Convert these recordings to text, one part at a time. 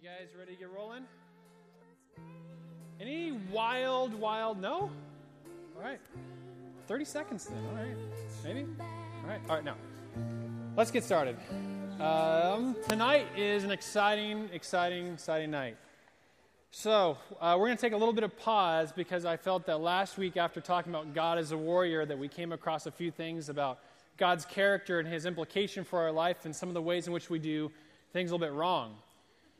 You guys ready to get rolling? Any wild, wild, no? All right. 30 seconds then, all right. Maybe? All right, all right, now. Let's get started. Um, tonight is an exciting, exciting, exciting night. So, uh, we're going to take a little bit of pause because I felt that last week, after talking about God as a warrior, that we came across a few things about God's character and his implication for our life and some of the ways in which we do things a little bit wrong.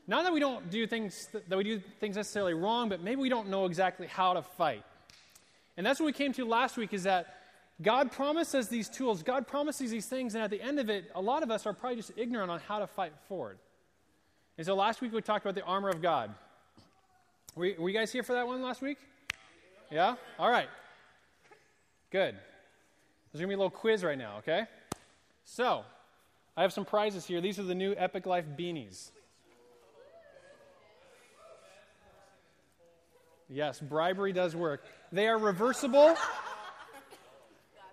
Not that we don't do things that we do things necessarily wrong, but maybe we don't know exactly how to fight. And that's what we came to last week is that God promises these tools, God promises these things, and at the end of it, a lot of us are probably just ignorant on how to fight forward. And so last week we talked about the armor of God. Were, were you guys here for that one last week? Yeah? All right. Good. There's going to be a little quiz right now, okay? So, I have some prizes here. These are the new Epic Life beanies. Yes, bribery does work. They are reversible.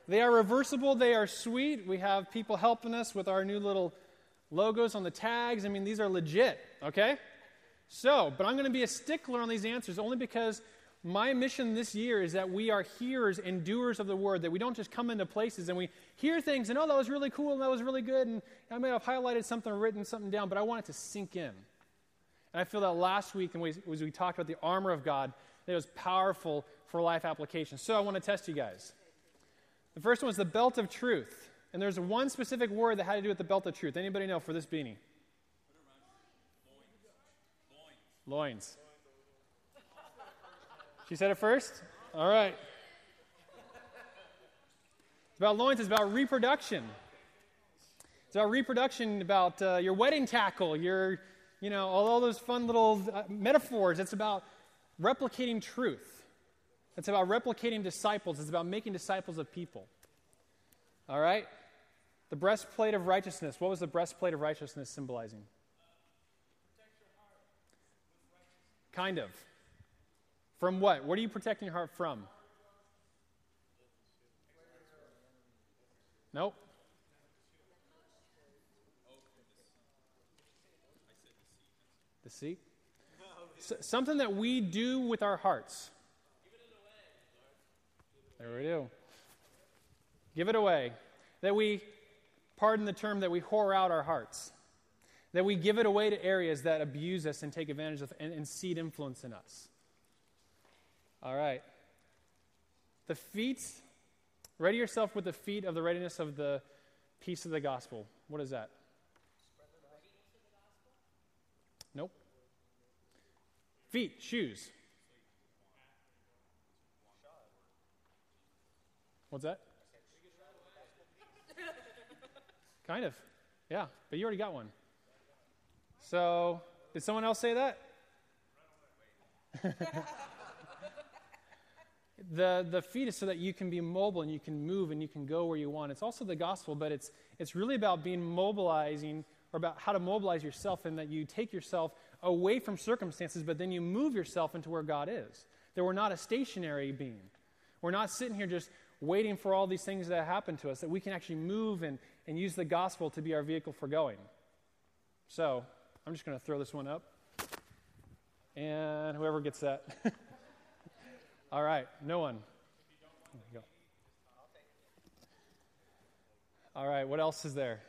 They are reversible. They are sweet. We have people helping us with our new little logos on the tags. I mean, these are legit, okay? So, but I'm going to be a stickler on these answers only because my mission this year is that we are hearers and doers of the word, that we don't just come into places and we hear things and, oh, that was really cool and that was really good, and I may have highlighted something or written something down, but I want it to sink in. And I feel that last week, as we talked about the armor of God, that it was powerful for life application. So I want to test you guys. The first one was the belt of truth. And there's one specific word that had to do with the belt of truth. Anybody know for this beanie? Loins. She said it first? All right. It's about loins, it's about reproduction. It's about reproduction, about uh, your wedding tackle, your, you know, all, all those fun little uh, metaphors. It's about replicating truth. It's about replicating disciples. It's about making disciples of people. All right? The breastplate of righteousness. What was the breastplate of righteousness symbolizing? Kind of. From what? What are you protecting your heart from? Nope. Deceit? something that we do with our hearts. There we do. Give it away. That we, pardon the term, that we whore out our hearts. That we give it away to areas that abuse us and take advantage of and, and seed influence in us. All right. The feet, ready yourself with the feet of the readiness of the peace of the gospel. What is that? Nope. Feet, shoes. What's that? kind of. Yeah, but you already got one. So, did someone else say that? the, the feet is so that you can be mobile and you can move and you can go where you want. It's also the gospel, but it's, it's really about being mobilizing or about how to mobilize yourself and that you take yourself away from circumstances, but then you move yourself into where God is. That we're not a stationary being. We're not sitting here just waiting for all these things that happen to us, that we can actually move and, and use the gospel to be our vehicle for going. So, I'm just going to throw this one up. And whoever gets that. all right, no one. All right, what else is there?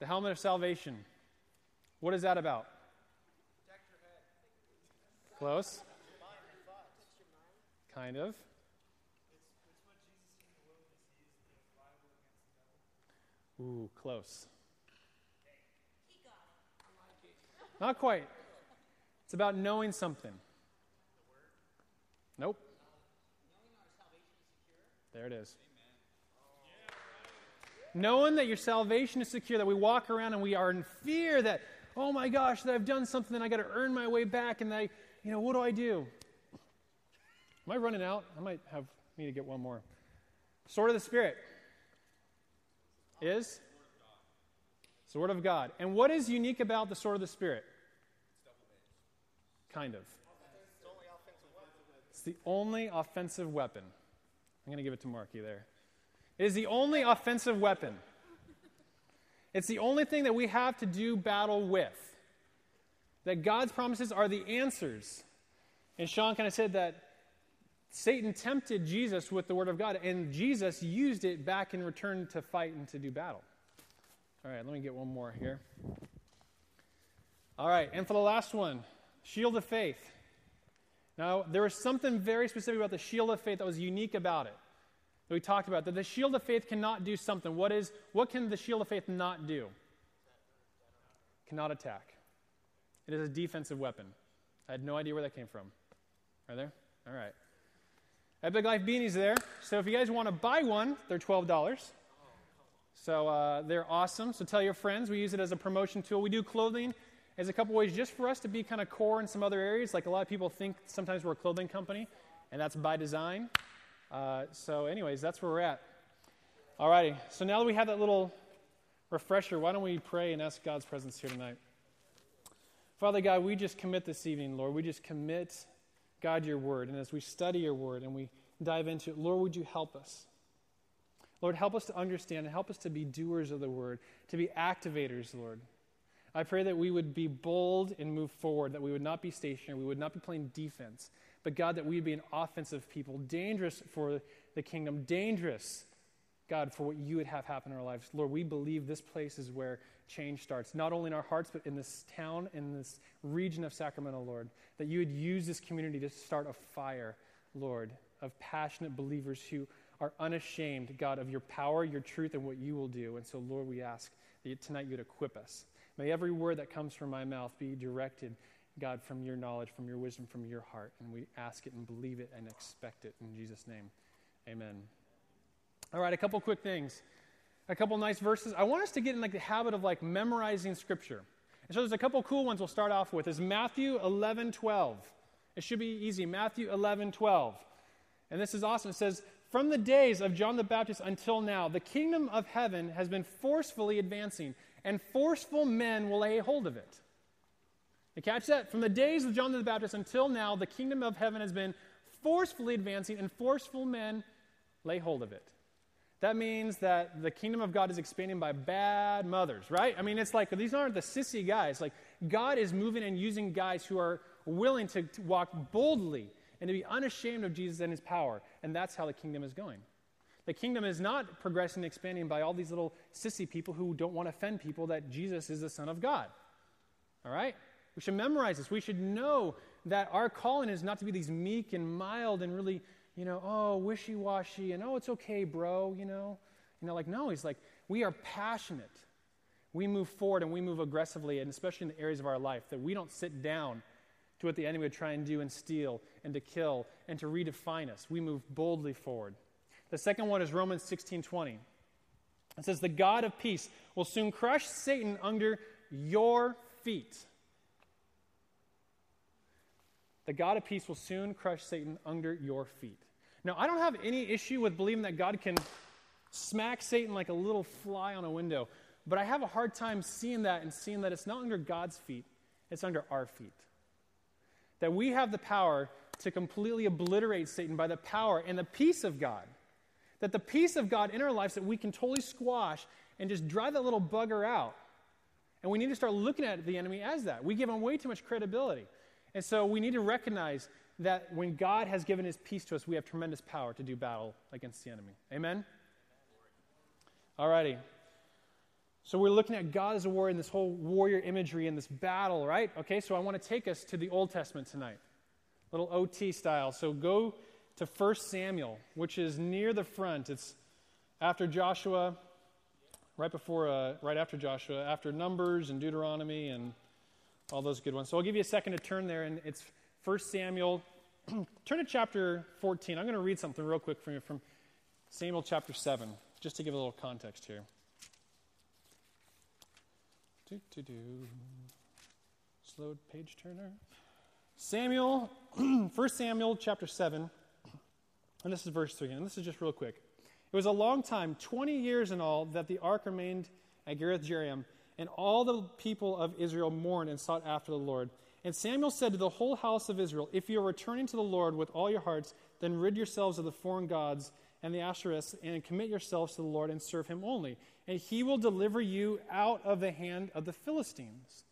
The helmet of salvation. What is that about? Close. Kind of. Ooh, close. Not quite. It's about knowing something. Nope. There it is. Knowing that your salvation is secure, that we walk around and we are in fear that, oh my gosh, that I've done something, and I got to earn my way back, and I, you know, what do I do? Am I running out? I might have need to get one more. Sword of the Spirit is Sword of God. And what is unique about the Sword of the Spirit? Kind of. It's the only offensive weapon. I'm going to give it to Marky there. It is the only offensive weapon. It's the only thing that we have to do battle with. That God's promises are the answers. And Sean kind of said that Satan tempted Jesus with the Word of God, and Jesus used it back in return to fight and to do battle. All right, let me get one more here. All right, and for the last one, shield of faith. Now, there was something very specific about the shield of faith that was unique about it. That we talked about that the shield of faith cannot do something. What is what can the shield of faith not do? Cannot attack. It is a defensive weapon. I had no idea where that came from. Are there? All right. Epic Life beanies there. So if you guys want to buy one, they're $12. So uh, they're awesome. So tell your friends. We use it as a promotion tool. We do clothing as a couple ways just for us to be kind of core in some other areas. Like a lot of people think sometimes we're a clothing company, and that's by design. Uh, so, anyways, that's where we're at. All righty. So now that we have that little refresher, why don't we pray and ask God's presence here tonight? Father God, we just commit this evening, Lord. We just commit God, your word. And as we study your word and we dive into it, Lord, would you help us? Lord, help us to understand and help us to be doers of the word, to be activators, Lord. I pray that we would be bold and move forward, that we would not be stationary, we would not be playing defense, but God, that we would be an offensive people, dangerous for the kingdom, dangerous, God, for what you would have happen in our lives. Lord, we believe this place is where change starts, not only in our hearts, but in this town, in this region of Sacramento, Lord, that you would use this community to start a fire, Lord, of passionate believers who are unashamed, God, of your power, your truth, and what you will do. And so, Lord, we ask that tonight you'd equip us. May every word that comes from my mouth be directed, God, from your knowledge, from your wisdom, from your heart. And we ask it and believe it and expect it. In Jesus' name, amen. All right, a couple quick things a couple nice verses. I want us to get in like the habit of like memorizing scripture. And so there's a couple cool ones we'll start off with. Is Matthew 11, 12. It should be easy. Matthew 11, 12. And this is awesome. It says, From the days of John the Baptist until now, the kingdom of heaven has been forcefully advancing, and forceful men will lay hold of it. You catch that? From the days of John the Baptist until now, the kingdom of heaven has been forcefully advancing, and forceful men lay hold of it. That means that the kingdom of God is expanding by bad mothers, right? I mean, it's like these aren't the sissy guys. Like, God is moving and using guys who are willing to, to walk boldly and to be unashamed of Jesus and his power. And that's how the kingdom is going. The kingdom is not progressing and expanding by all these little sissy people who don't want to offend people that Jesus is the Son of God. All right? We should memorize this. We should know that our calling is not to be these meek and mild and really you know, oh, wishy washy, and oh, it's okay, bro, you know. You know, like, no, he's like, we are passionate. We move forward and we move aggressively, and especially in the areas of our life, that we don't sit down to what the enemy would try and do and steal and to kill and to redefine us. We move boldly forward. The second one is Romans 16 20. It says, The God of peace will soon crush Satan under your feet. The God of peace will soon crush Satan under your feet. Now, I don't have any issue with believing that God can smack Satan like a little fly on a window, but I have a hard time seeing that and seeing that it's not under God's feet, it's under our feet. That we have the power to completely obliterate Satan by the power and the peace of God. That the peace of God in our lives that we can totally squash and just drive that little bugger out. And we need to start looking at the enemy as that. We give him way too much credibility. And so we need to recognize that when God has given his peace to us, we have tremendous power to do battle against the enemy. Amen? Alrighty. So we're looking at God as a warrior in this whole warrior imagery in this battle, right? Okay, so I want to take us to the Old Testament tonight. Little OT style. So go to 1 Samuel, which is near the front. It's after Joshua, right before, uh, right after Joshua, after Numbers and Deuteronomy and all those good ones. So I'll give you a second to turn there, and it's 1 Samuel. turn to chapter 14. I'm going to read something real quick from you from Samuel chapter 7, just to give a little context here. Do, do, do. Slow page turner. Samuel, 1 Samuel chapter 7, and this is verse 3, and this is just real quick. It was a long time, 20 years in all, that the ark remained at Kiriath Jearim, and all the people of Israel mourned and sought after the Lord. And Samuel said to the whole house of Israel, If you are returning to the Lord with all your hearts, then rid yourselves of the foreign gods and the Asherahs, and commit yourselves to the Lord and serve him only. And he will deliver you out of the hand of the Philistines.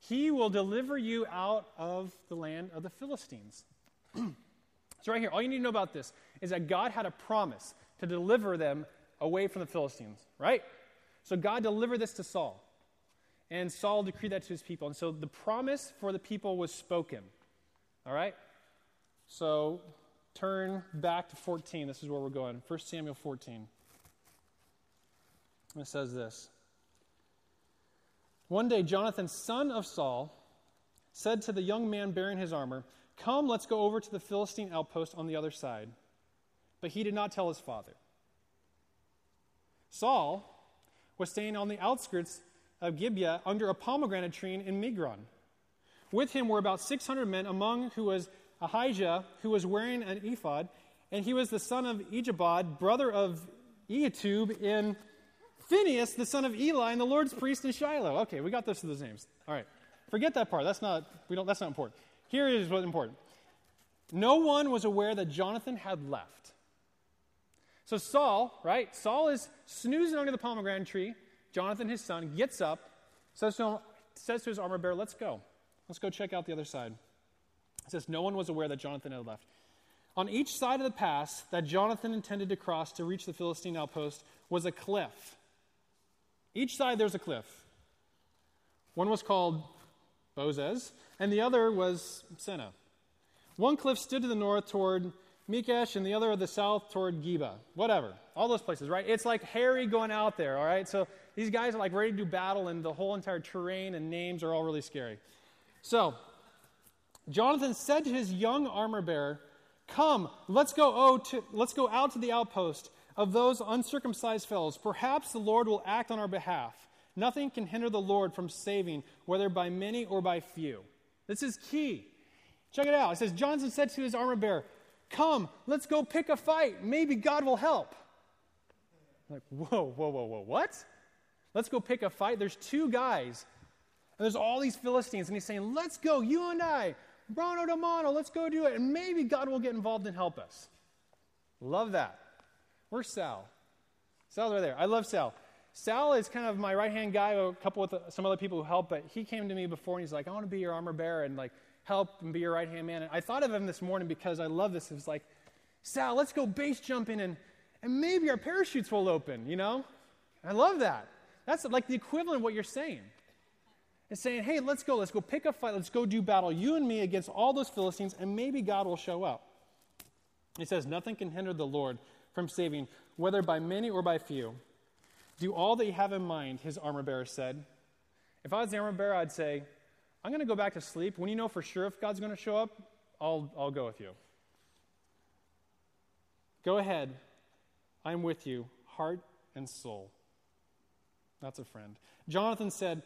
He will deliver you out of the land of the Philistines. so, right here, all you need to know about this is that God had a promise to deliver them away from the Philistines, right? So, God delivered this to Saul. And Saul decreed that to his people. And so the promise for the people was spoken. All right? So turn back to 14. This is where we're going. 1 Samuel 14. It says this One day, Jonathan, son of Saul, said to the young man bearing his armor, Come, let's go over to the Philistine outpost on the other side. But he did not tell his father. Saul was staying on the outskirts of Gibeah under a pomegranate tree in Migron. With him were about 600 men, among who was Ahijah, who was wearing an ephod, and he was the son of Ichabod, brother of Ahitub, and Phinehas, the son of Eli, and the Lord's priest in Shiloh. Okay, we got those, those names. All right. Forget that part. That's not, we don't, that's not important. Here is what's important. No one was aware that Jonathan had left. So Saul, right? Saul is snoozing under the pomegranate tree. Jonathan, his son, gets up, says to, says to his armor bearer, Let's go. Let's go check out the other side. It says, No one was aware that Jonathan had left. On each side of the pass that Jonathan intended to cross to reach the Philistine outpost was a cliff. Each side there's a cliff. One was called Bozez, and the other was Seneh. One cliff stood to the north toward Michmash, and the other to the south toward Geba. Whatever. All those places, right? It's like Harry going out there, all right? So these guys are like ready to do battle, and the whole entire terrain and names are all really scary. So, Jonathan said to his young armor bearer, Come, let's go, oh, to, let's go out to the outpost of those uncircumcised fellows. Perhaps the Lord will act on our behalf. Nothing can hinder the Lord from saving, whether by many or by few. This is key. Check it out. It says, Jonathan said to his armor bearer, Come, let's go pick a fight. Maybe God will help. Like, whoa, whoa, whoa, whoa, what? Let's go pick a fight. There's two guys, and there's all these Philistines, and he's saying, Let's go, you and I, Bruno Domano, let's go do it. And maybe God will get involved and help us. Love that. Where's Sal? Sal's right there. I love Sal. Sal is kind of my right hand guy, a couple with uh, some other people who help, but he came to me before and he's like, I want to be your armor bearer and like help and be your right hand man. And I thought of him this morning because I love this. It's like, Sal, let's go base jumping and, and maybe our parachutes will open, you know? I love that. That's like the equivalent of what you're saying. It's saying, hey, let's go, let's go pick a fight, let's go do battle, you and me against all those Philistines, and maybe God will show up. He says, nothing can hinder the Lord from saving, whether by many or by few. Do all that you have in mind, his armor bearer said. If I was the armor bearer, I'd say, I'm going to go back to sleep. When you know for sure if God's going to show up, I'll, I'll go with you. Go ahead. I'm with you, heart and soul. That's a friend. Jonathan said,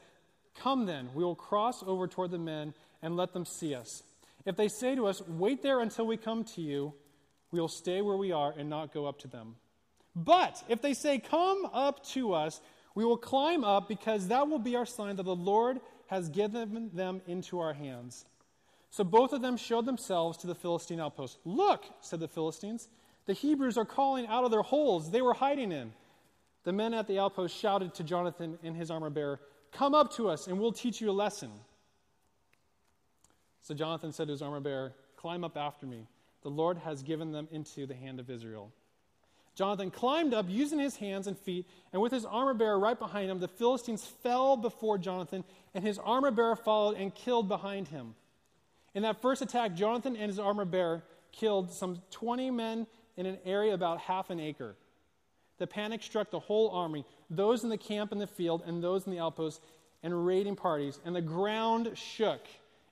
Come then, we will cross over toward the men and let them see us. If they say to us, Wait there until we come to you, we will stay where we are and not go up to them. But if they say, Come up to us, we will climb up because that will be our sign that the Lord has given them into our hands. So both of them showed themselves to the Philistine outpost. Look, said the Philistines, the Hebrews are calling out of their holes they were hiding in. The men at the outpost shouted to Jonathan and his armor bearer, Come up to us, and we'll teach you a lesson. So Jonathan said to his armor bearer, Climb up after me. The Lord has given them into the hand of Israel. Jonathan climbed up using his hands and feet, and with his armor bearer right behind him, the Philistines fell before Jonathan, and his armor bearer followed and killed behind him. In that first attack, Jonathan and his armor bearer killed some 20 men in an area about half an acre. The panic struck the whole army, those in the camp and the field, and those in the outposts and raiding parties, and the ground shook.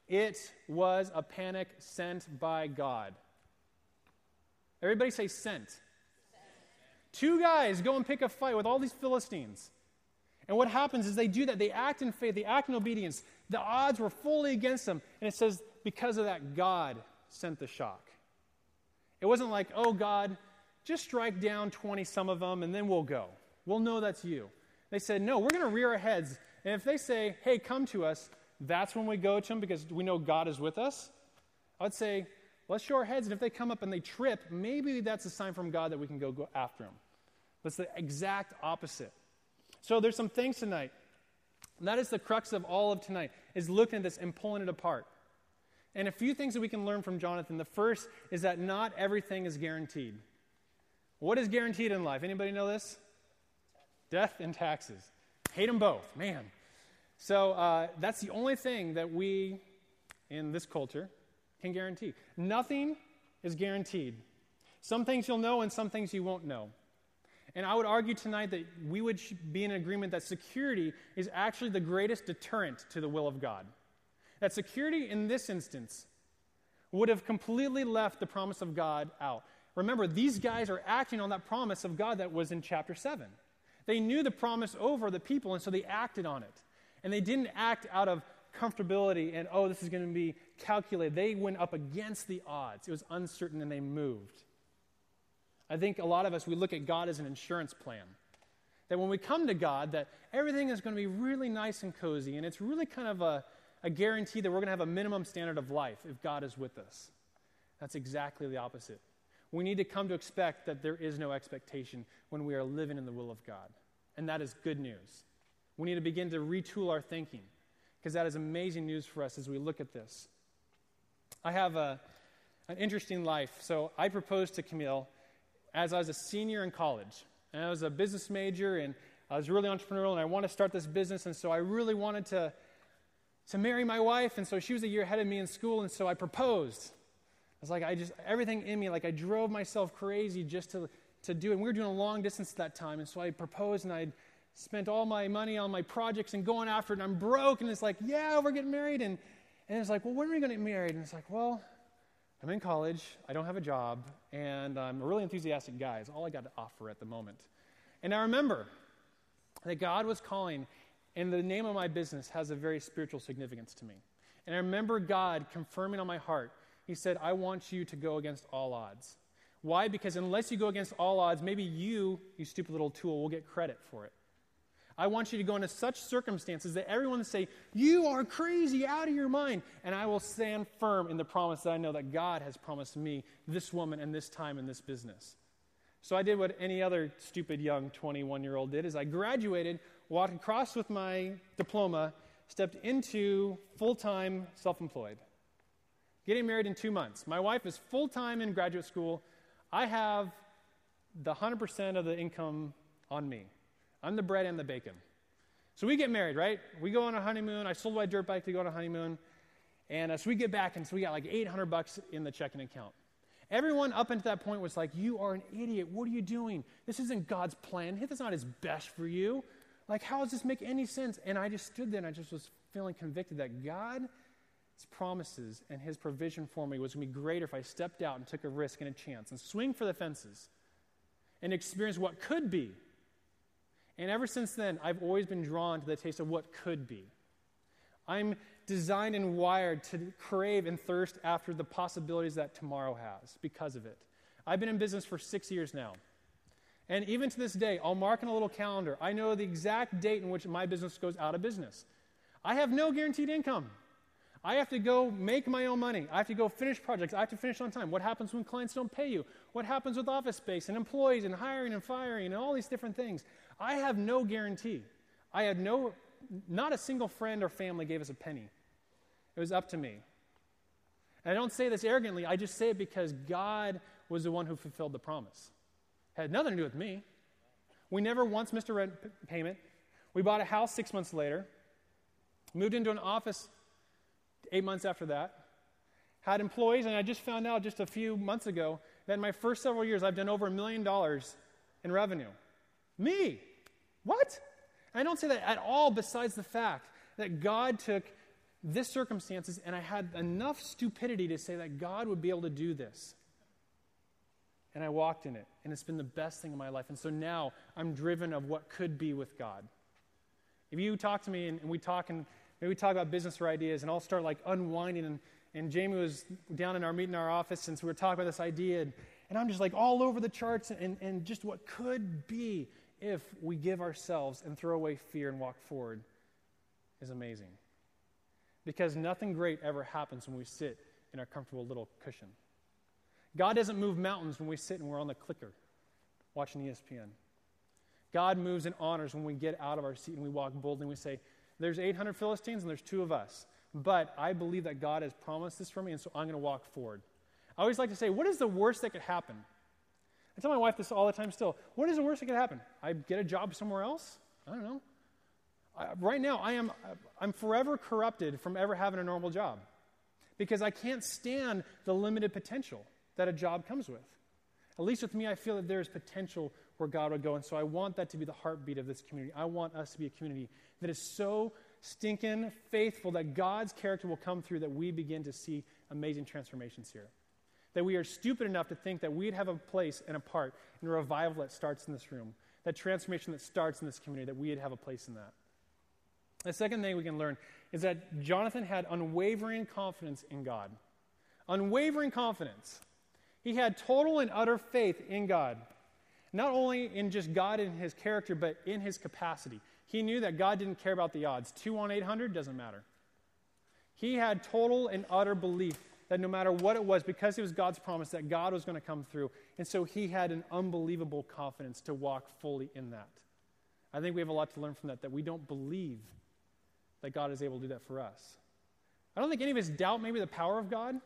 It was a panic sent by God. Everybody say sent. sent. Two guys go and pick a fight with all these Philistines. And what happens is they do that. They act in faith, they act in obedience. The odds were fully against them. And it says, because of that, God sent the shock. It wasn't like, oh, God, just strike down 20 some of them and then we'll go. We'll know that's you. They said, no, we're going to rear our heads. And if they say, hey, come to us, that's when we go to them because we know God is with us. I would say, let's show our heads. And if they come up and they trip, maybe that's a sign from God that we can go, go after them. That's the exact opposite. So there's some things tonight And that is the crux of all of tonight, is looking at this and pulling it apart. And a few things that we can learn from Jonathan. The first is that not everything is guaranteed. What is guaranteed in life? Anybody know this? Death and taxes. Hate them both, man. So uh, that's the only thing that we in this culture can guarantee. Nothing is guaranteed. Some things you'll know and some things you won't know. And I would argue tonight that we would be in agreement that security is actually the greatest deterrent to the will of God. That security in this instance would have completely left the promise of God out. Remember, these guys are acting on that promise of God that was in chapter 7. They knew the promise over the people, and so they acted on it. And they didn't act out of comfortability and, oh, this is going to be calculated. They went up against the odds. It was uncertain, and they moved. I think a lot of us, we look at God as an insurance plan. That when we come to God, that everything is going to be really nice and cozy, and it's really kind of a, a guarantee that we're going to have a minimum standard of life if God is with us. That's exactly the opposite. We need to come to expect that there is no expectation when we are living in the will of God. And that is good news. We need to begin to retool our thinking because that is amazing news for us as we look at this. I have a, an interesting life. So I proposed to Camille as I was a senior in college. And I was a business major and I was really entrepreneurial and I wanted to start this business. And so I really wanted to, to marry my wife. And so she was a year ahead of me in school. And so I proposed. I was like, I just, everything in me, like I drove myself crazy just to, to do it. And we were doing a long distance at that time. And so I proposed and I spent all my money on my projects and going after it. And I'm broke. And it's like, yeah, we're getting married. And, and it's like, well, when are we going to get married? And it's like, well, I'm in college, I don't have a job, and I'm a really enthusiastic guy. It's all I got to offer at the moment. And I remember that God was calling, and the name of my business has a very spiritual significance to me. And I remember God confirming on my heart, He said, I want you to go against all odds. Why? Because unless you go against all odds, maybe you, you stupid little tool, will get credit for it. I want you to go into such circumstances that everyone will say, You are crazy, out of your mind. And I will stand firm in the promise that I know that God has promised me this woman and this time in this business. So I did what any other stupid young 21 year old did is I graduated, walked across with my diploma, stepped into full-time self-employed. Getting married in two months. My wife is full-time in graduate school. I have the 100% of the income on me. I'm the bread and the bacon. So we get married, right? We go on a honeymoon. I sold my dirt bike to go on a honeymoon. And uh, so we get back, and so we got like 800 bucks in the checking account. Everyone up until that point was like, You are an idiot. What are you doing? This isn't God's plan. This is not His best for you. Like, how does this make any sense? And I just stood there and I just was feeling convicted that God's promises and His provision for me was going to be greater if I stepped out and took a risk and a chance and swing for the fences and experience what could be and ever since then, I've always been drawn to the taste of what could be. I'm designed and wired to crave and thirst after the possibilities that tomorrow has because of it. I've been in business for six years now. And even to this day, I'll mark in a little calendar. I know the exact date in which my business goes out of business. I have no guaranteed income. I have to go make my own money. I have to go finish projects. I have to finish on time. What happens when clients don't pay you? What happens with office space and employees and hiring and firing and all these different things? I have no guarantee. I had no, not a single friend or family gave us a penny. It was up to me. And I don't say this arrogantly, I just say it because God was the one who fulfilled the promise. It had nothing to do with me. We never once missed a rent p- payment. We bought a house six months later, moved into an office eight months after that. Had employees, and I just found out just a few months ago that in my first several years, I've done over a million dollars in revenue. Me. What? I don't say that at all, besides the fact that God took this circumstances and I had enough stupidity to say that God would be able to do this. And I walked in it, and it's been the best thing in my life. And so now I'm driven of what could be with God. If you talk to me and, and we talk and maybe we talk about business or ideas, and I'll start like unwinding. And, and Jamie was down in our meeting in our office, and so we were talking about this idea, and, and I'm just like all over the charts and, and just what could be if we give ourselves and throw away fear and walk forward is amazing. Because nothing great ever happens when we sit in our comfortable little cushion. God doesn't move mountains when we sit and we're on the clicker watching ESPN. God moves and honors when we get out of our seat and we walk boldly and we say, There's 800 Philistines and there's two of us. But I believe that God has promised this for me, and so I'm going to walk forward. I always like to say, what is the worst that could happen? I tell my wife this all the time still. What is the worst that could happen? I get a job somewhere else? I don't know. I, right now, I am, I'm forever corrupted from ever having a normal job because I can't stand the limited potential that a job comes with. At least with me, I feel that there's potential where God would go. And so I want that to be the heartbeat of this community. I want us to be a community that is so stinking faithful that God's character will come through that we begin to see amazing transformations here. That we are stupid enough to think that we'd have a place and a part in a revival that starts in this room, that transformation that starts in this community, that we'd have a place in that. The second thing we can learn is that Jonathan had unwavering confidence in God. Unwavering confidence. He had total and utter faith in God. Not only in just God and his character, but in his capacity. He knew that God didn't care about the odds. 2 on 800 doesn't matter. He had total and utter belief that no matter what it was, because it was God's promise that God was going to come through. And so he had an unbelievable confidence to walk fully in that. I think we have a lot to learn from that, that we don't believe that God is able to do that for us. I don't think any of us doubt maybe the power of God,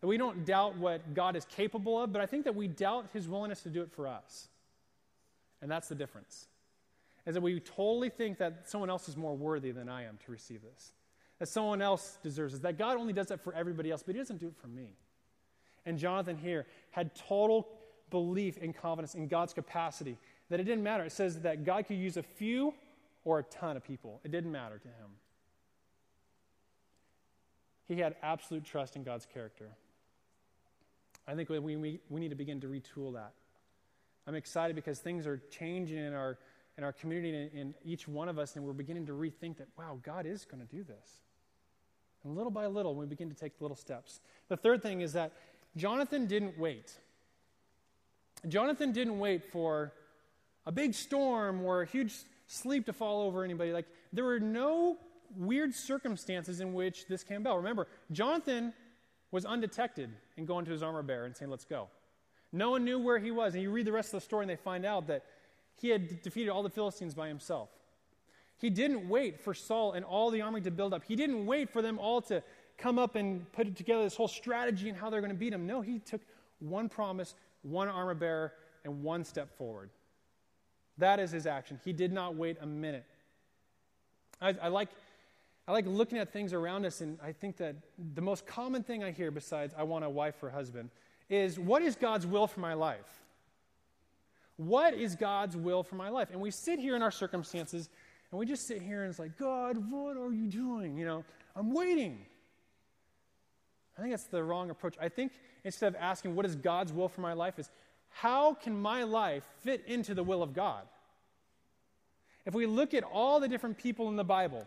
that we don't doubt what God is capable of, but I think that we doubt his willingness to do it for us. And that's the difference. Is that we totally think that someone else is more worthy than I am to receive this. That someone else deserves this. That God only does that for everybody else, but he doesn't do it for me. And Jonathan here had total belief and confidence in God's capacity that it didn't matter. It says that God could use a few or a ton of people. It didn't matter to him. He had absolute trust in God's character. I think we, we, we need to begin to retool that. I'm excited because things are changing in our, in our community and in each one of us, and we're beginning to rethink that, wow, God is going to do this. And little by little, we begin to take little steps. The third thing is that Jonathan didn't wait. Jonathan didn't wait for a big storm or a huge sleep to fall over anybody. Like, there were no weird circumstances in which this came about. Remember, Jonathan was undetected in going to his armor bearer and saying, Let's go. No one knew where he was. And you read the rest of the story and they find out that he had defeated all the Philistines by himself. He didn't wait for Saul and all the army to build up. He didn't wait for them all to come up and put together this whole strategy and how they're going to beat him. No, he took one promise, one armor bearer, and one step forward. That is his action. He did not wait a minute. I, I, like, I like looking at things around us, and I think that the most common thing I hear, besides I want a wife or husband, is what is God's will for my life? What is God's will for my life? And we sit here in our circumstances, and we just sit here and it's like, God, what are you doing? You know, I'm waiting. I think that's the wrong approach. I think instead of asking, what is God's will for my life, is how can my life fit into the will of God? If we look at all the different people in the Bible,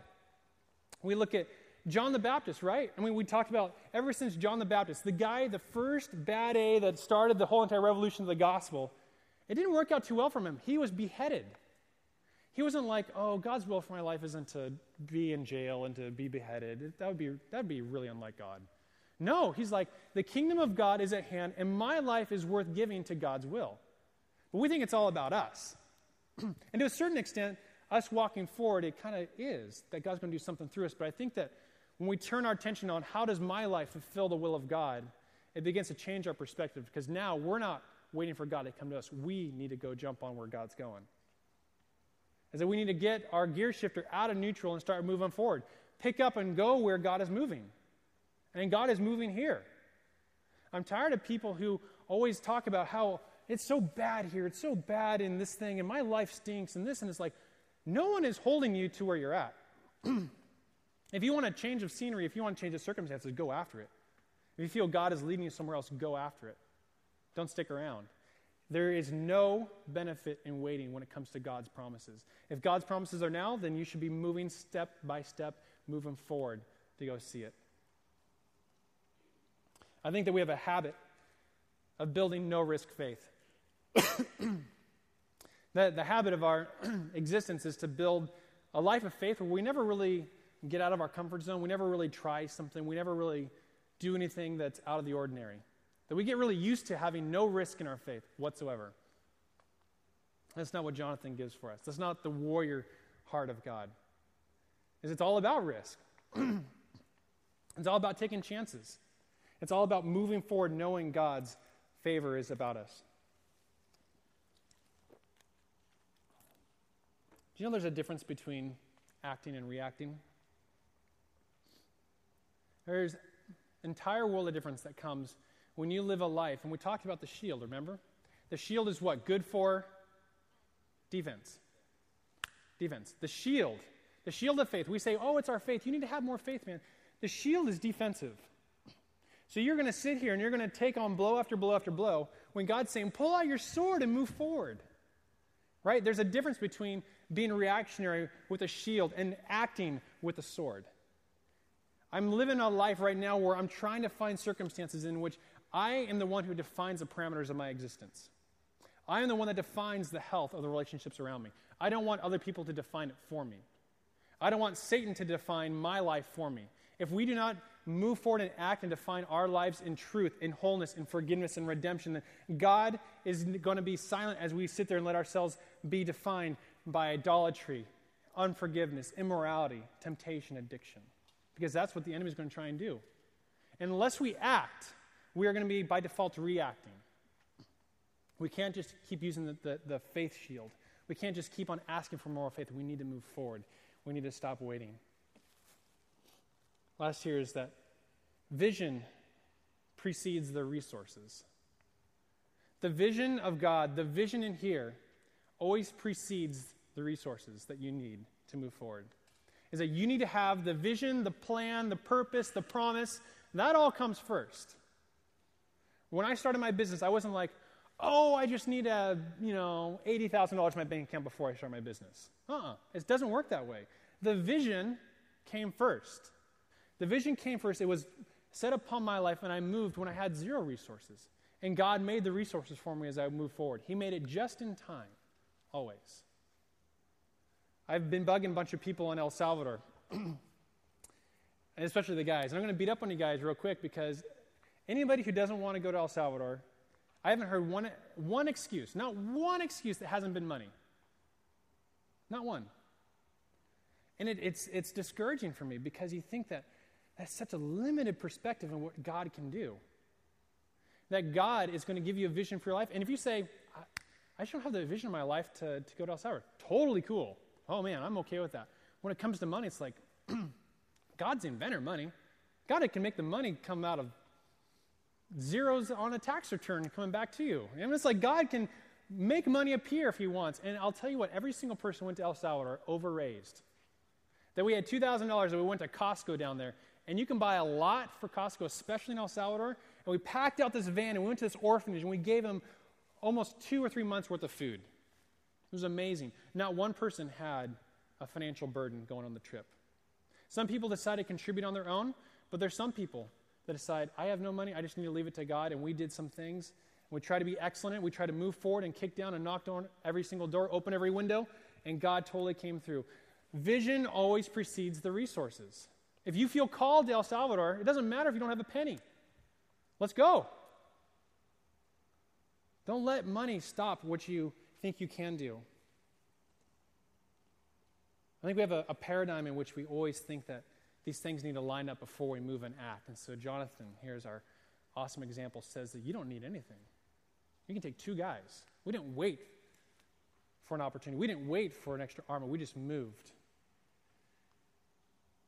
we look at John the Baptist, right? I mean, we talked about ever since John the Baptist, the guy, the first bad A that started the whole entire revolution of the gospel, it didn't work out too well for him. He was beheaded. He wasn't like, oh, God's will for my life isn't to be in jail and to be beheaded. That would be, that would be really unlike God. No, he's like, the kingdom of God is at hand, and my life is worth giving to God's will. But we think it's all about us. and to a certain extent, us walking forward, it kind of is that God's going to do something through us. But I think that when we turn our attention on how does my life fulfill the will of God, it begins to change our perspective because now we're not waiting for God to come to us. We need to go jump on where God's going. And so we need to get our gear shifter out of neutral and start moving forward. Pick up and go where God is moving. And God is moving here. I'm tired of people who always talk about how it's so bad here, it's so bad in this thing, and my life stinks, and this, and it's like, no one is holding you to where you're at. if you want a change of scenery, if you want to change the circumstances, go after it. If you feel God is leading you somewhere else, go after it. Don't stick around. There is no benefit in waiting when it comes to God's promises. If God's promises are now, then you should be moving step by step, moving forward to go see it. I think that we have a habit of building no risk faith. the, the habit of our existence is to build a life of faith where we never really get out of our comfort zone. We never really try something. We never really do anything that's out of the ordinary. That we get really used to having no risk in our faith whatsoever. That's not what Jonathan gives for us. That's not the warrior heart of God. is it's all about risk. it's all about taking chances. It's all about moving forward knowing God's favor is about us. You know there's a difference between acting and reacting? There's an entire world of difference that comes when you live a life, and we talked about the shield, remember? The shield is what? Good for defense. Defense. The shield, the shield of faith. We say, oh, it's our faith. You need to have more faith, man. The shield is defensive. So you're going to sit here and you're going to take on blow after blow after blow when God's saying, pull out your sword and move forward. Right? There's a difference between being reactionary with a shield and acting with a sword. I'm living a life right now where I'm trying to find circumstances in which I am the one who defines the parameters of my existence. I am the one that defines the health of the relationships around me. I don't want other people to define it for me. I don't want Satan to define my life for me. If we do not move forward and act and define our lives in truth, in wholeness, in forgiveness, and redemption, God is going to be silent as we sit there and let ourselves be defined by idolatry, unforgiveness, immorality, temptation, addiction because that's what the enemy is going to try and do. And unless we act, we are going to be by default reacting. We can't just keep using the, the, the, faith shield. We can't just keep on asking for more faith. We need to move forward. We need to stop waiting. Last here is that vision precedes the resources. The vision of God, the vision in here, always precedes the resources that you need to move forward is that you need to have the vision, the plan, the purpose, the promise. That all comes first. When I started my business, I wasn't like, oh, I just need a, you know, $80,000 in my bank account before I start my business. Uh-uh. It doesn't work that way. The vision came first. The vision came first. It was set upon my life, and I moved when I had zero resources. And God made the resources for me as I moved forward. He made it just in time, always. I've been bugging a bunch of people in El Salvador, and especially the guys. And I'm going to beat up on you guys real quick because anybody who doesn't want to go to El Salvador, I haven't heard one, one excuse, not one excuse that hasn't been money. Not one. And it, it's, it's discouraging for me because you think that that's such a limited perspective on what God can do. That God is going to give you a vision for your life. And if you say, I, I just don't have the vision of my life to, to go to El Salvador, totally cool oh man, I'm okay with that. When it comes to money, it's like God's the inventor of money. God can make the money come out of zeros on a tax return coming back to you. And it's like God can make money appear if he wants. And I'll tell you what, every single person went to El Salvador overraised. That we had $2,000 that we went to Costco down there. And you can buy a lot for Costco, especially in El Salvador. And we packed out this van and we went to this orphanage and we gave them almost two or three months worth of food. It was amazing. Not one person had a financial burden going on the trip. Some people decide to contribute on their own, but there's some people that decide, I have no money, I just need to leave it to God, and we did some things. We try to be excellent. We try to move forward and kick down and knock on every single door, open every window, and God totally came through. Vision always precedes the resources. If you feel called to El Salvador, it doesn't matter if you don't have a penny. Let's go. Don't let money stop what you think you can do. I think we have a, a, paradigm in which we always think that these things need to line up before we move and act. And so, Jonathan, here's our awesome example, says that you don't need anything. You can take two guys. We didn't wait for an opportunity, we didn't wait for an extra armor, we just moved.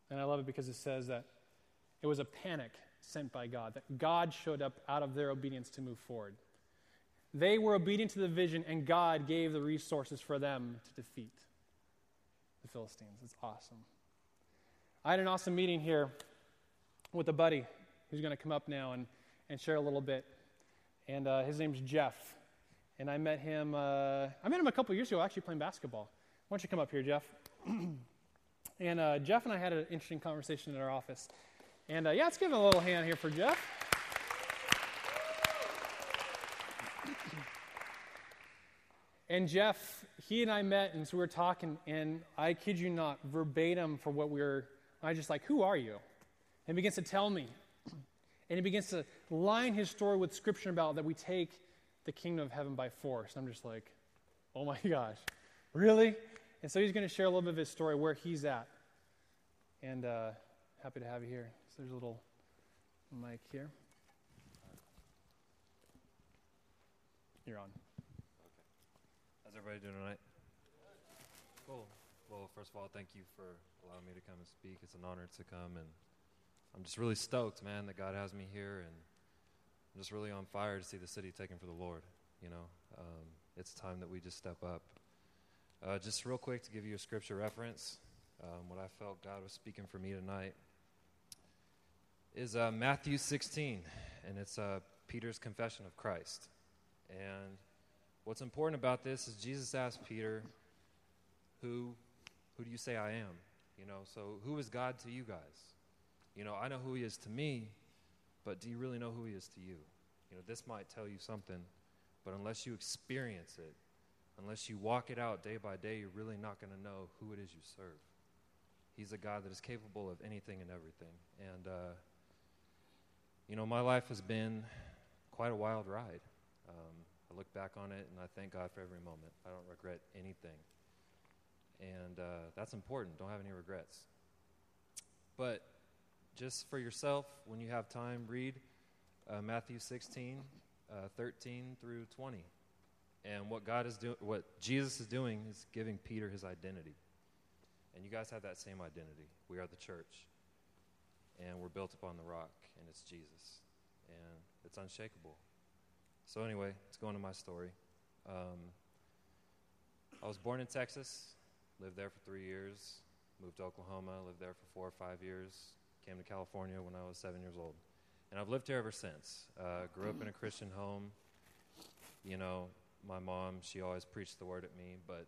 And I love it because it says that it was a panic sent by God, that God showed up out of their obedience to move forward. They were obedient to the vision, and God gave the resources for them to defeat the Philistines. It's awesome. I had an awesome meeting here with a buddy who's going to come up now and, and share a little bit. And uh, his name's Jeff. And I met him, uh, I met him a couple years ago actually playing basketball. Why don't you come up here, Jeff? and uh, Jeff and I had an interesting conversation in our office. And uh, yeah, let's give him a little hand here for Jeff. And Jeff, he and I met, and so we were talking, and I kid you not, verbatim for what we were, I just like, who are you? And he begins to tell me. And he begins to line his story with scripture about that we take the kingdom of heaven by force. And I'm just like, oh my gosh, really? And so he's going to share a little bit of his story, where he's at. and uh, happy to have you here. So there's a little mic here. You're on. Okay. How's everybody doing tonight? Cool. Well, first of all, thank you for allowing me to come and speak. It's an honor to come, and I'm just really stoked, man, that God has me here, and I'm just really on fire to see the city taken for the Lord. You know, um, it's time that we just step up. Uh, just real quick to give you a scripture reference, um, what I felt God was speaking for me tonight is uh, Matthew 16, and it's uh, Peter's confession of Christ. And what's important about this is Jesus asked Peter, "Who, who do you say I am?" You know, so who is God to you guys? You know, I know who He is to me, but do you really know who He is to you? You know, this might tell you something, but unless you experience it, unless you walk it out day by day, you're really not going to know who it is you serve. He's a God that is capable of anything and everything. And, uh, you know, my life has been quite a wild ride. Um, I look back on it and I thank God for every moment. I don't regret anything. And uh, that's important. Don't have any regrets. But just for yourself, when you have time, read uh, Matthew 16, uh, 13 through 20. And what God is doing, what Jesus is doing is giving Peter his identity. And you guys have that same identity. We are the church. And we're built upon the rock, and it's Jesus. And it's unshakable. So, anyway, let's go into my story. Um, I was born in Texas, lived there for three years, moved to Oklahoma, lived there for four or five years, came to California when I was seven years old. And I've lived here ever since. Uh, grew up in a Christian home. You know, my mom, she always preached the word at me, but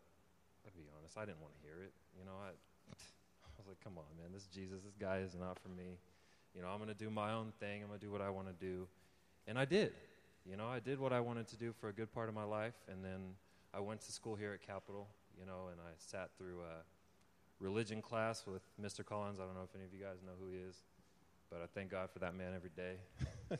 I'll be honest, I didn't want to hear it. You know, I, I was like, come on, man, this Jesus, this guy is not for me. You know, I'm going to do my own thing. I'm going to do what I want to do. And I did. You know, I did what I wanted to do for a good part of my life, and then I went to school here at Capital, you know, and I sat through a religion class with Mr. Collins. I don't know if any of you guys know who he is, but I thank God for that man every day.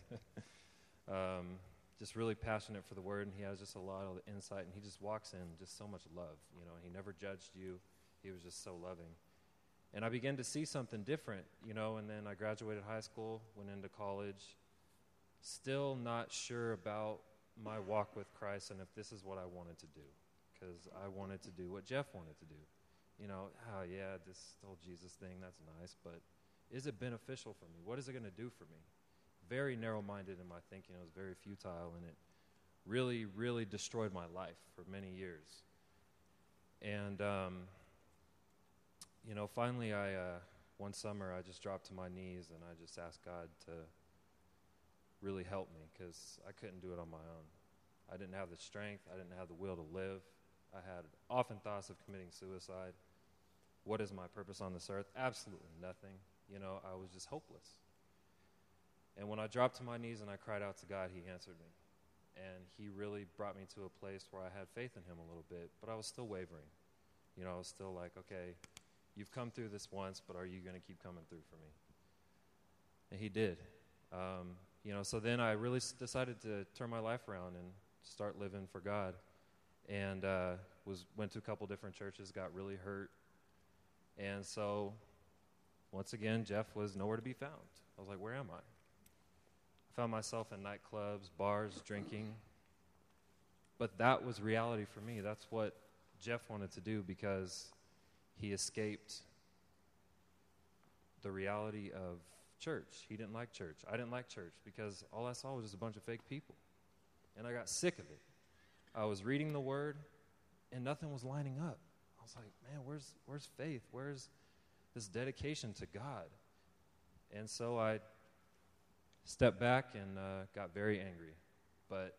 um, just really passionate for the word, and he has just a lot of insight, and he just walks in just so much love. You know, he never judged you; he was just so loving. And I began to see something different, you know. And then I graduated high school, went into college, still not sure about my walk with Christ and if this is what I wanted to do, because I wanted to do what Jeff wanted to do. You know, oh yeah, this whole Jesus thing, that's nice, but is it beneficial for me? What is it going to do for me? Very narrow minded in my thinking. It was very futile, and it really, really destroyed my life for many years. And, um, you know, finally, I, uh, one summer, I just dropped to my knees and I just asked God to really help me because I couldn't do it on my own. I didn't have the strength, I didn't have the will to live. I had often thoughts of committing suicide. What is my purpose on this earth? Absolutely nothing. You know, I was just hopeless. And when I dropped to my knees and I cried out to God, He answered me. And He really brought me to a place where I had faith in Him a little bit, but I was still wavering. You know, I was still like, okay, you've come through this once, but are you going to keep coming through for me? And He did. Um, you know, so then I really decided to turn my life around and start living for God. And uh, was went to a couple different churches, got really hurt, and so once again, Jeff was nowhere to be found. I was like, where am I? Found myself in nightclubs, bars, drinking. But that was reality for me. That's what Jeff wanted to do because he escaped the reality of church. He didn't like church. I didn't like church because all I saw was just a bunch of fake people. And I got sick of it. I was reading the word and nothing was lining up. I was like, man, where's, where's faith? Where's this dedication to God? And so I stepped back and uh, got very angry. But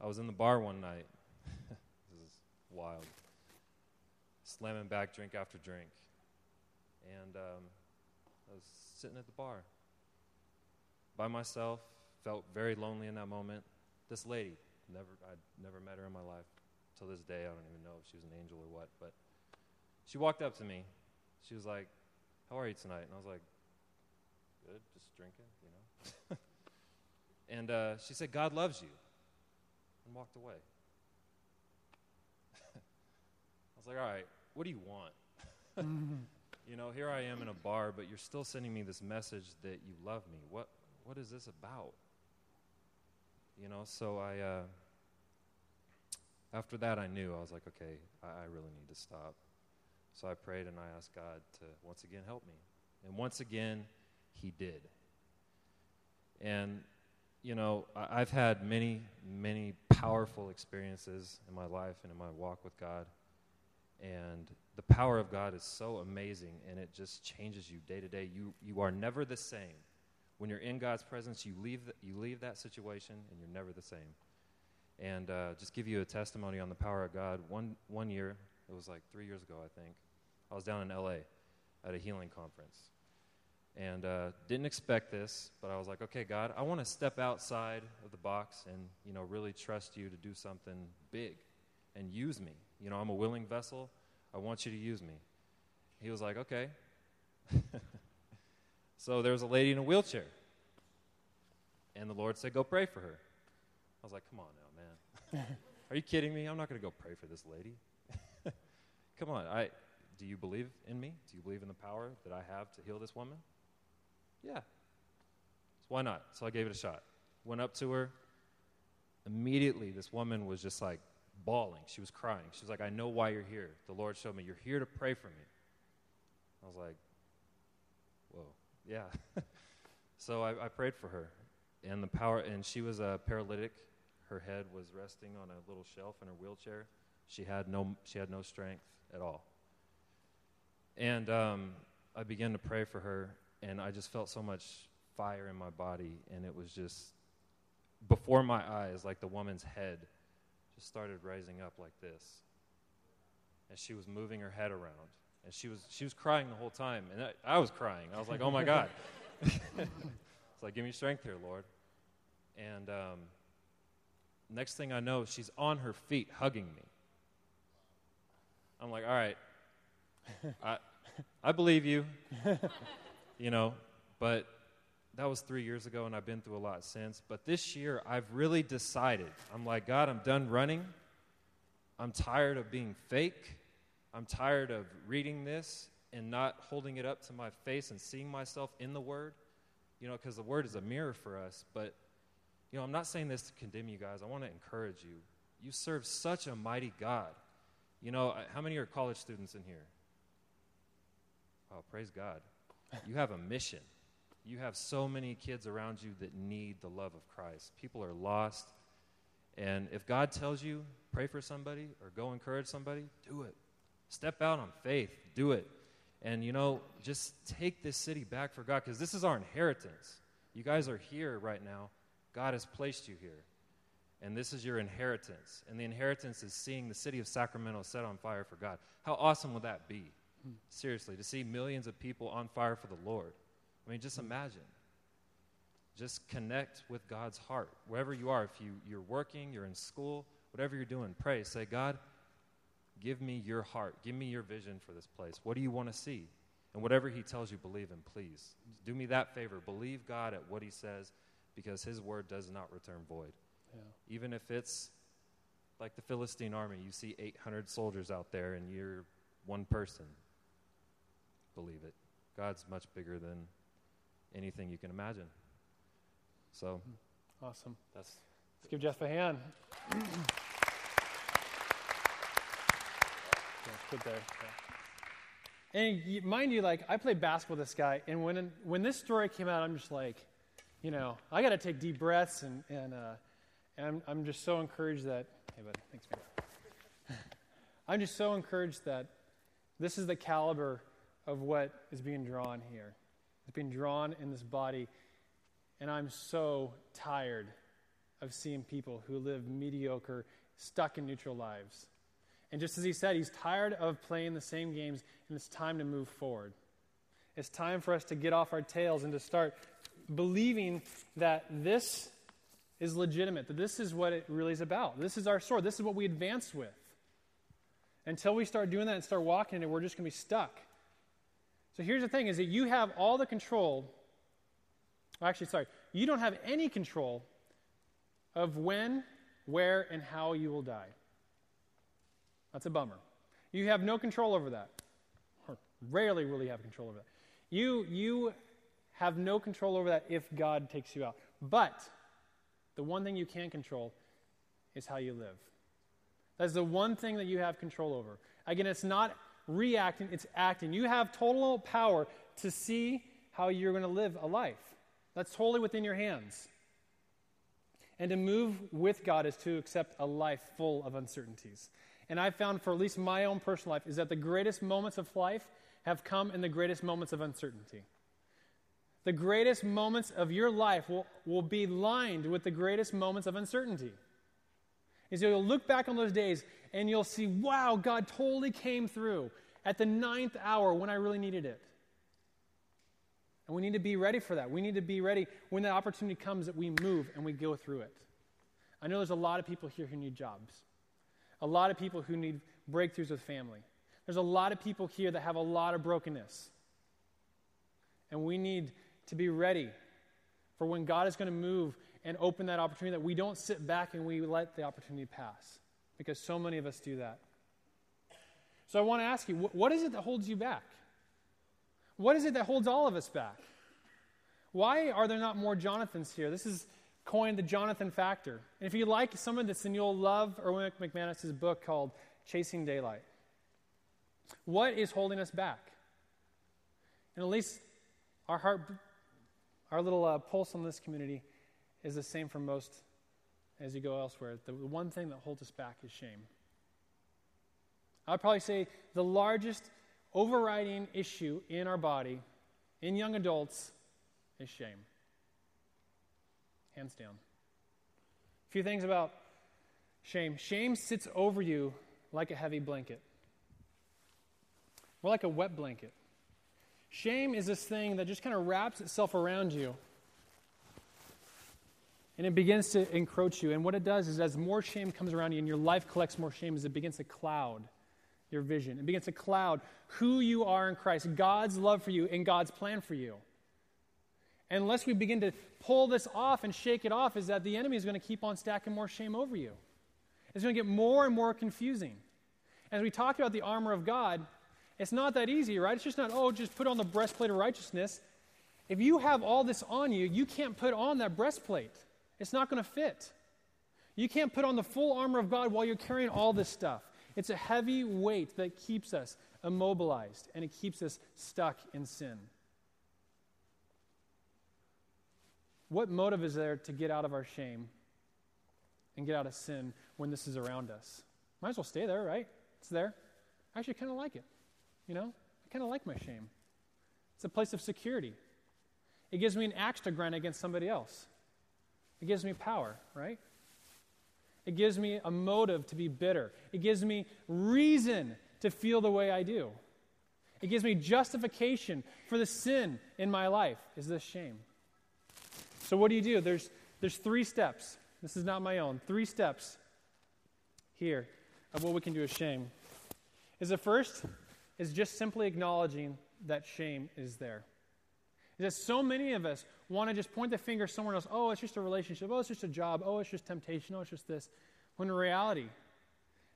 I was in the bar one night. this is wild. Slamming back drink after drink. And um, I was sitting at the bar by myself, felt very lonely in that moment. This lady, never, I'd never met her in my life. Till this day, I don't even know if she was an angel or what. But she walked up to me. She was like, How are you tonight? And I was like, good, just drinking, you know. and uh, she said, God loves you, and walked away. I was like, all right, what do you want? you know, here I am in a bar, but you're still sending me this message that you love me. What, what is this about? You know, so I, uh, after that, I knew. I was like, okay, I, I really need to stop. So I prayed and I asked God to once again help me. And once again, He did. And, you know, I've had many, many powerful experiences in my life and in my walk with God. And the power of God is so amazing and it just changes you day to day. You, you are never the same. When you're in God's presence, you leave, the, you leave that situation and you're never the same. And uh, just give you a testimony on the power of God. One, one year, it was like three years ago, I think, I was down in LA at a healing conference. And uh, didn't expect this, but I was like, okay, God, I want to step outside of the box and, you know, really trust you to do something big and use me. You know, I'm a willing vessel. I want you to use me. He was like, okay. so there was a lady in a wheelchair. And the Lord said, go pray for her. I was like, come on now, man. Are you kidding me? I'm not going to go pray for this lady. come on. I, do you believe in me? Do you believe in the power that I have to heal this woman? Yeah. So why not? So I gave it a shot. Went up to her. Immediately, this woman was just like bawling. She was crying. She was like, I know why you're here. The Lord showed me, you're here to pray for me. I was like, whoa, yeah. so I, I, prayed for her. And the power, and she was a paralytic. Her head was resting on a little shelf in her wheelchair. She had no, she had no strength at all. And um, I began to pray for her, and I just felt so much fire in my body, and it was just before my eyes, like the woman's head just started rising up like this. And she was moving her head around. And she was, she was crying the whole time. And I, I was crying. I was like, oh my God. it's like, give me strength here, Lord. And um, next thing I know, she's on her feet hugging me. I'm like, all right, I, I believe you, you know, but that was three years ago, and I've been through a lot since. But this year, I've really decided I'm like, God, I'm done running. I'm tired of being fake. I'm tired of reading this and not holding it up to my face and seeing myself in the Word, you know, because the Word is a mirror for us. But, you know, I'm not saying this to condemn you guys. I want to encourage you. You serve such a mighty God. You know, uh, how many are college students in here? Oh, praise God. You have a mission. You have so many kids around you that need the love of Christ. People are lost. And if God tells you, pray for somebody or go encourage somebody, do it. Step out on faith, do it. And, you know, just take this city back for God because this is our inheritance. You guys are here right now. God has placed you here. And this is your inheritance. And the inheritance is seeing the city of Sacramento set on fire for God. How awesome would that be? Seriously, to see millions of people on fire for the Lord. I mean, just imagine. Just connect with God's heart. Wherever you are, if you, you're working, you're in school, whatever you're doing, pray. Say, God, give me your heart. Give me your vision for this place. What do you want to see? And whatever He tells you, believe Him, please. Do me that favor. Believe God at what He says because His word does not return void. Yeah. Even if it's like the Philistine army, you see 800 soldiers out there and you're one person believe it. God's much bigger than anything you can imagine. So, awesome. That's Let's give Jeff a hand. yeah, good there. Yeah. And mind you, like I played basketball with this guy, and when when this story came out, I'm just like, you know, I got to take deep breaths, and and, uh, and I'm I'm just so encouraged that. Hey, buddy, thanks, man. I'm just so encouraged that this is the caliber of what is being drawn here. It's being drawn in this body. And I'm so tired of seeing people who live mediocre, stuck in neutral lives. And just as he said, he's tired of playing the same games, and it's time to move forward. It's time for us to get off our tails and to start believing that this is legitimate, that this is what it really is about. This is our sword. This is what we advance with. Until we start doing that and start walking in it, we're just going to be stuck. So here's the thing is that you have all the control. Actually, sorry, you don't have any control of when, where, and how you will die. That's a bummer. You have no control over that. Or Rarely really have control over that. You, you have no control over that if God takes you out. But the one thing you can control is how you live. That's the one thing that you have control over. Again, it's not reacting, it's acting. You have total power to see how you're going to live a life. That's totally within your hands. And to move with God is to accept a life full of uncertainties. And I've found, for at least my own personal life, is that the greatest moments of life have come in the greatest moments of uncertainty. The greatest moments of your life will, will be lined with the greatest moments of uncertainty. So you'll look back on those days and you'll see, wow, God totally came through at the ninth hour when I really needed it. And we need to be ready for that. We need to be ready when that opportunity comes that we move and we go through it. I know there's a lot of people here who need jobs, a lot of people who need breakthroughs with family. There's a lot of people here that have a lot of brokenness. And we need to be ready for when God is going to move and open that opportunity, that we don't sit back and we let the opportunity pass. Because so many of us do that. So I want to ask you what is it that holds you back? What is it that holds all of us back? Why are there not more Jonathans here? This is coined the Jonathan factor. And if you like some of this, then you'll love Erwin McManus's book called Chasing Daylight. What is holding us back? And at least our heart, our little uh, pulse on this community is the same for most as you go elsewhere. The one thing that holds us back is shame. I'd probably say the largest overriding issue in our body, in young adults, is shame. Hands down. A few things about shame. Shame sits over you like a heavy blanket, or like a wet blanket. Shame is this thing that just kind of wraps itself around you and it begins to encroach you. And what it does is, as more shame comes around you and your life collects more shame, is it begins to cloud your vision. It begins to cloud who you are in Christ, God's love for you, and God's plan for you. And unless we begin to pull this off and shake it off, is that the enemy is going to keep on stacking more shame over you. It's going to get more and more confusing. As we talked about the armor of God, it's not that easy, right? It's just not, oh, just put on the breastplate of righteousness. If you have all this on you, you can't put on that breastplate. It's not going to fit. You can't put on the full armor of God while you're carrying all this stuff. It's a heavy weight that keeps us immobilized and it keeps us stuck in sin. What motive is there to get out of our shame and get out of sin when this is around us? Might as well stay there, right? It's there. I actually kind of like it. You know, I kind of like my shame. It's a place of security. It gives me an axe to grind against somebody else. It gives me power, right? It gives me a motive to be bitter. It gives me reason to feel the way I do. It gives me justification for the sin in my life, is this shame. So, what do you do? There's, there's three steps. This is not my own. Three steps here of what we can do with shame. Is the first is just simply acknowledging that shame is there. Is that so many of us want to just point the finger somewhere else. Oh, it's just a relationship. Oh, it's just a job. Oh, it's just temptation. Oh, it's just this. When in reality,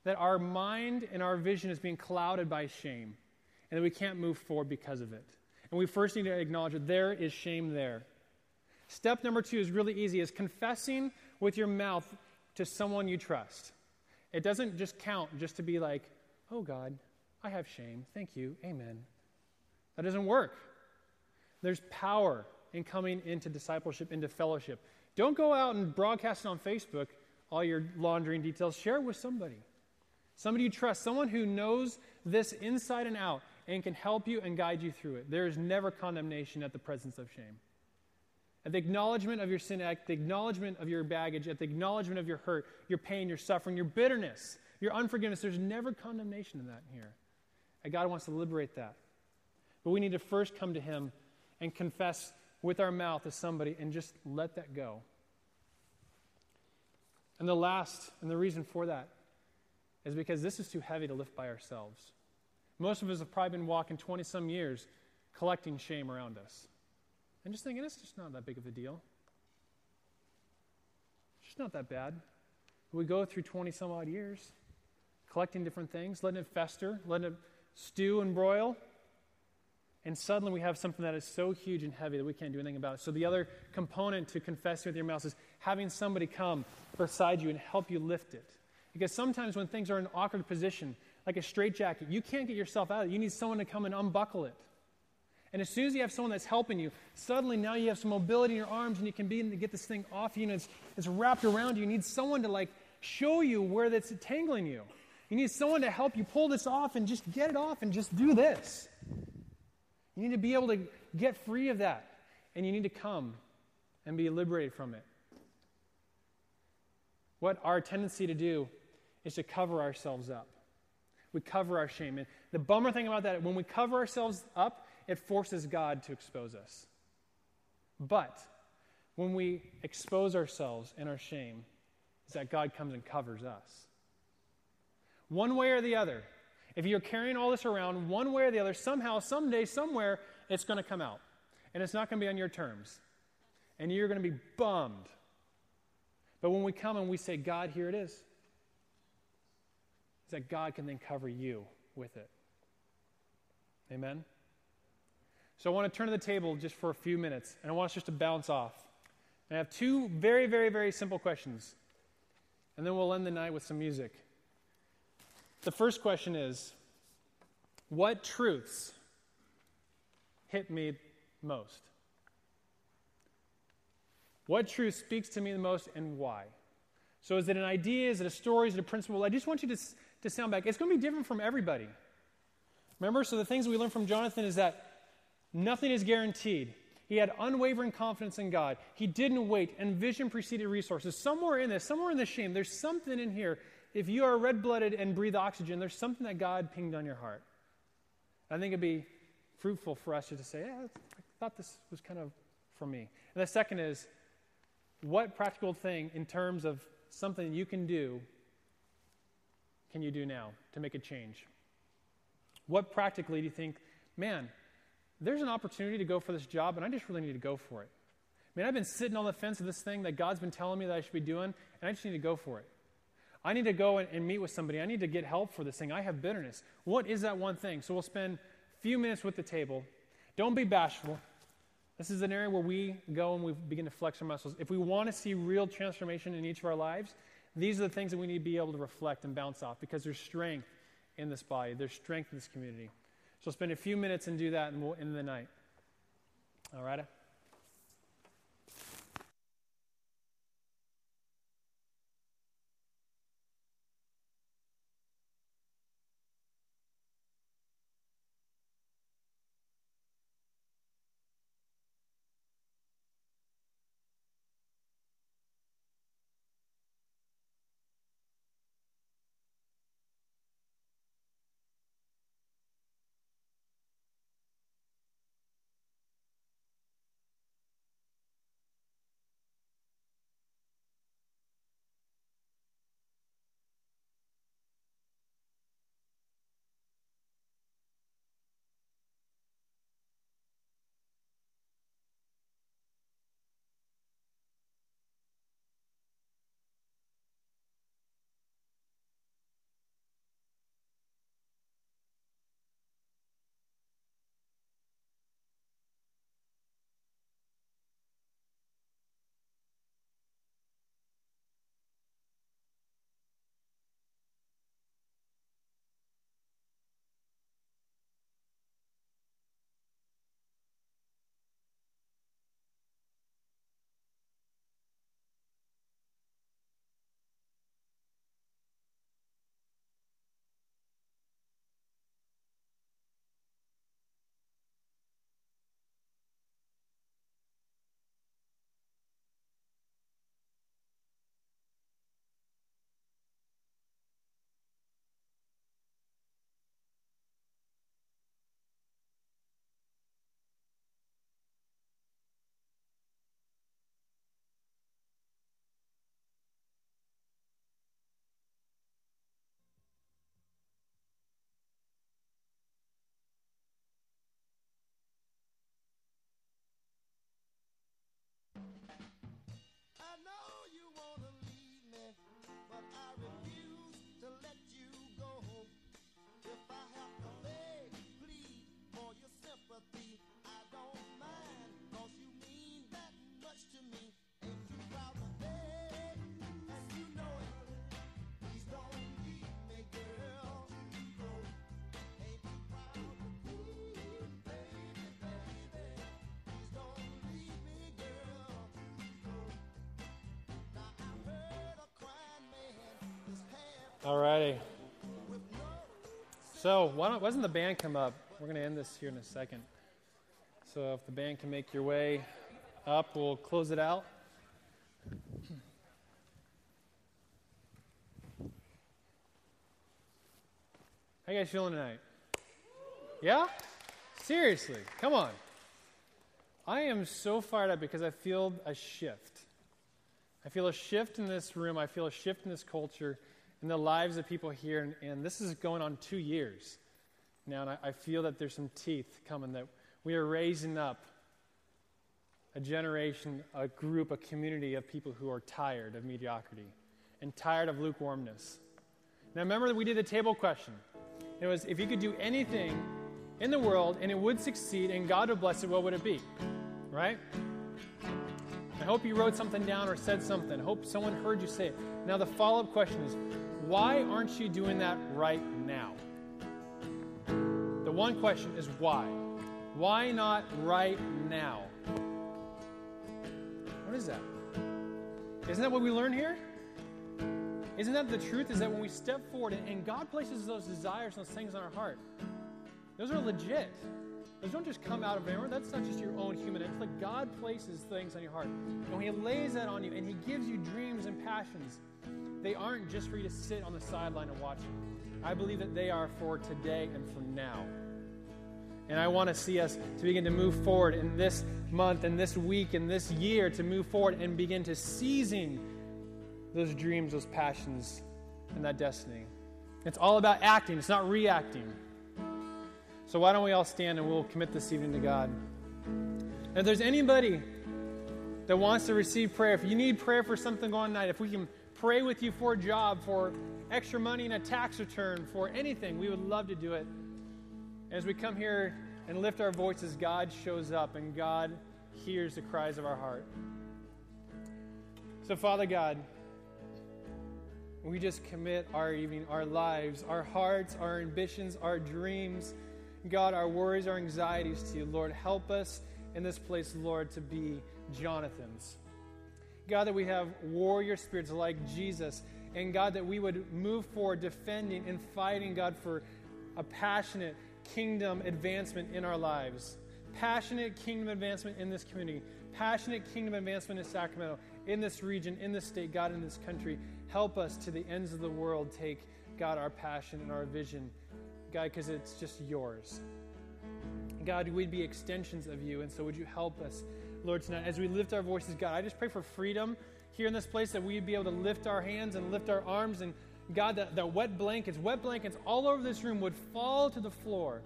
that our mind and our vision is being clouded by shame and that we can't move forward because of it. And we first need to acknowledge that there is shame there. Step number two is really easy is confessing with your mouth to someone you trust. It doesn't just count just to be like, oh God, I have shame. Thank you. Amen. That doesn't work. There's power in coming into discipleship, into fellowship. Don't go out and broadcast it on Facebook, all your laundry and details. Share it with somebody. Somebody you trust, someone who knows this inside and out and can help you and guide you through it. There is never condemnation at the presence of shame. At the acknowledgement of your sin, at the acknowledgement of your baggage, at the acknowledgement of your hurt, your pain, your suffering, your bitterness, your unforgiveness, there's never condemnation in that here. And God wants to liberate that. But we need to first come to Him and confess with our mouth to somebody and just let that go. And the last, and the reason for that, is because this is too heavy to lift by ourselves. Most of us have probably been walking 20 some years collecting shame around us. And just thinking, it's just not that big of a deal. It's just not that bad. We go through 20 some odd years collecting different things, letting it fester, letting it stew and broil. And suddenly we have something that is so huge and heavy that we can't do anything about it. So, the other component to confessing with your mouth is having somebody come beside you and help you lift it. Because sometimes when things are in an awkward position, like a straitjacket, you can't get yourself out of it. You need someone to come and unbuckle it. And as soon as you have someone that's helping you, suddenly now you have some mobility in your arms and you can begin to get this thing off you and it's, it's wrapped around you. You need someone to like show you where that's tangling you. You need someone to help you pull this off and just get it off and just do this. You need to be able to get free of that. And you need to come and be liberated from it. What our tendency to do is to cover ourselves up. We cover our shame. And the bummer thing about that, when we cover ourselves up, it forces God to expose us. But when we expose ourselves in our shame, is that God comes and covers us. One way or the other. If you're carrying all this around, one way or the other, somehow, someday, somewhere, it's going to come out. And it's not going to be on your terms. And you're going to be bummed. But when we come and we say, God, here it is, is that God can then cover you with it. Amen? So I want to turn to the table just for a few minutes, and I want us just to bounce off. And I have two very, very, very simple questions. And then we'll end the night with some music. The first question is What truths hit me most? What truth speaks to me the most and why? So, is it an idea? Is it a story? Is it a principle? I just want you to, to sound back. It's going to be different from everybody. Remember? So, the things we learned from Jonathan is that nothing is guaranteed. He had unwavering confidence in God. He didn't wait, and vision preceded resources. Somewhere in this, somewhere in this shame, there's something in here if you are red blooded and breathe oxygen, there's something that God pinged on your heart. I think it'd be fruitful for us just to say, yeah, I thought this was kind of for me. And the second is, what practical thing in terms of something you can do can you do now to make a change? What practically do you think, man, there's an opportunity to go for this job and I just really need to go for it? I mean, I've been sitting on the fence of this thing that God's been telling me that I should be doing, and I just need to go for it. I need to go and, and meet with somebody. I need to get help for this thing. I have bitterness. What is that one thing? So we'll spend a few minutes with the table. Don't be bashful. This is an area where we go and we begin to flex our muscles. If we want to see real transformation in each of our lives, these are the things that we need to be able to reflect and bounce off because there's strength in this body, there's strength in this community. So spend a few minutes and do that, and we'll end the night. All right? All righty. So, why don't, why doesn't the band come up? We're going to end this here in a second. So, if the band can make your way up, we'll close it out. How you guys feeling tonight? Yeah? Seriously, come on. I am so fired up because I feel a shift. I feel a shift in this room. I feel a shift in this culture, in the lives of people here. And, and this is going on two years now. And I, I feel that there's some teeth coming, that we are raising up a generation, a group, a community of people who are tired of mediocrity and tired of lukewarmness. Now, remember that we did the table question. It was if you could do anything in the world and it would succeed and God would bless it, what would it be? Right? I hope you wrote something down or said something. I hope someone heard you say it. Now, the follow up question is why aren't you doing that right now? The one question is why? Why not right now? What is that? Isn't that what we learn here? Isn't that the truth? Is that when we step forward and God places those desires, those things on our heart, those are legit. Those don't just come out of nowhere. That's not just your own human. It's like God places things on your heart. And when He lays that on you and He gives you dreams and passions, they aren't just for you to sit on the sideline and watch I believe that they are for today and for now. And I want to see us to begin to move forward in this month and this week and this year to move forward and begin to seizing those dreams, those passions, and that destiny. It's all about acting, it's not reacting. So why don't we all stand and we'll commit this evening to God? And if there's anybody that wants to receive prayer, if you need prayer for something going on tonight, if we can pray with you for a job, for extra money and a tax return, for anything, we would love to do it. As we come here and lift our voices, God shows up and God hears the cries of our heart. So, Father God, we just commit our evening, our lives, our hearts, our ambitions, our dreams God, our worries, our anxieties to you. Lord, help us in this place, Lord, to be Jonathans. God, that we have warrior spirits like Jesus. And God, that we would move forward defending and fighting, God, for a passionate kingdom advancement in our lives. Passionate kingdom advancement in this community. Passionate kingdom advancement in Sacramento, in this region, in this state, God, in this country. Help us to the ends of the world take, God, our passion and our vision God, because it's just yours. God, we'd be extensions of you, and so would you help us, Lord, tonight as we lift our voices, God, I just pray for freedom here in this place that we'd be able to lift our hands and lift our arms, and God, that, that wet blankets, wet blankets all over this room would fall to the floor.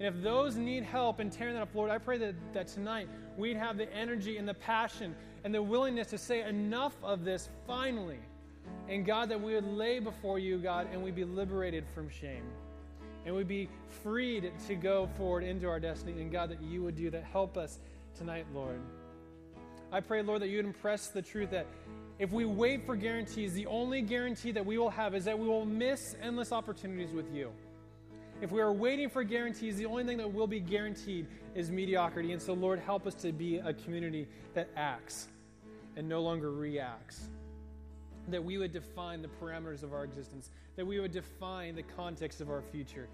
And if those need help in tearing that up, Lord, I pray that, that tonight we'd have the energy and the passion and the willingness to say enough of this finally. And God, that we would lay before you, God, and we'd be liberated from shame and we'd be freed to go forward into our destiny. And God, that you would do that. Help us tonight, Lord. I pray, Lord, that you would impress the truth that if we wait for guarantees, the only guarantee that we will have is that we will miss endless opportunities with you. If we are waiting for guarantees, the only thing that will be guaranteed is mediocrity. And so, Lord, help us to be a community that acts and no longer reacts. That we would define the parameters of our existence, that we would define the context of our future.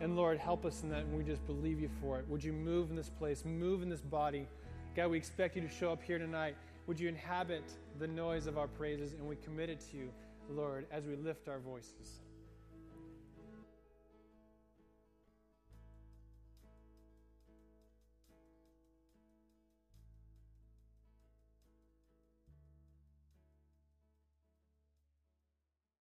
And Lord, help us in that, and we just believe you for it. Would you move in this place, move in this body? God, we expect you to show up here tonight. Would you inhabit the noise of our praises, and we commit it to you, Lord, as we lift our voices.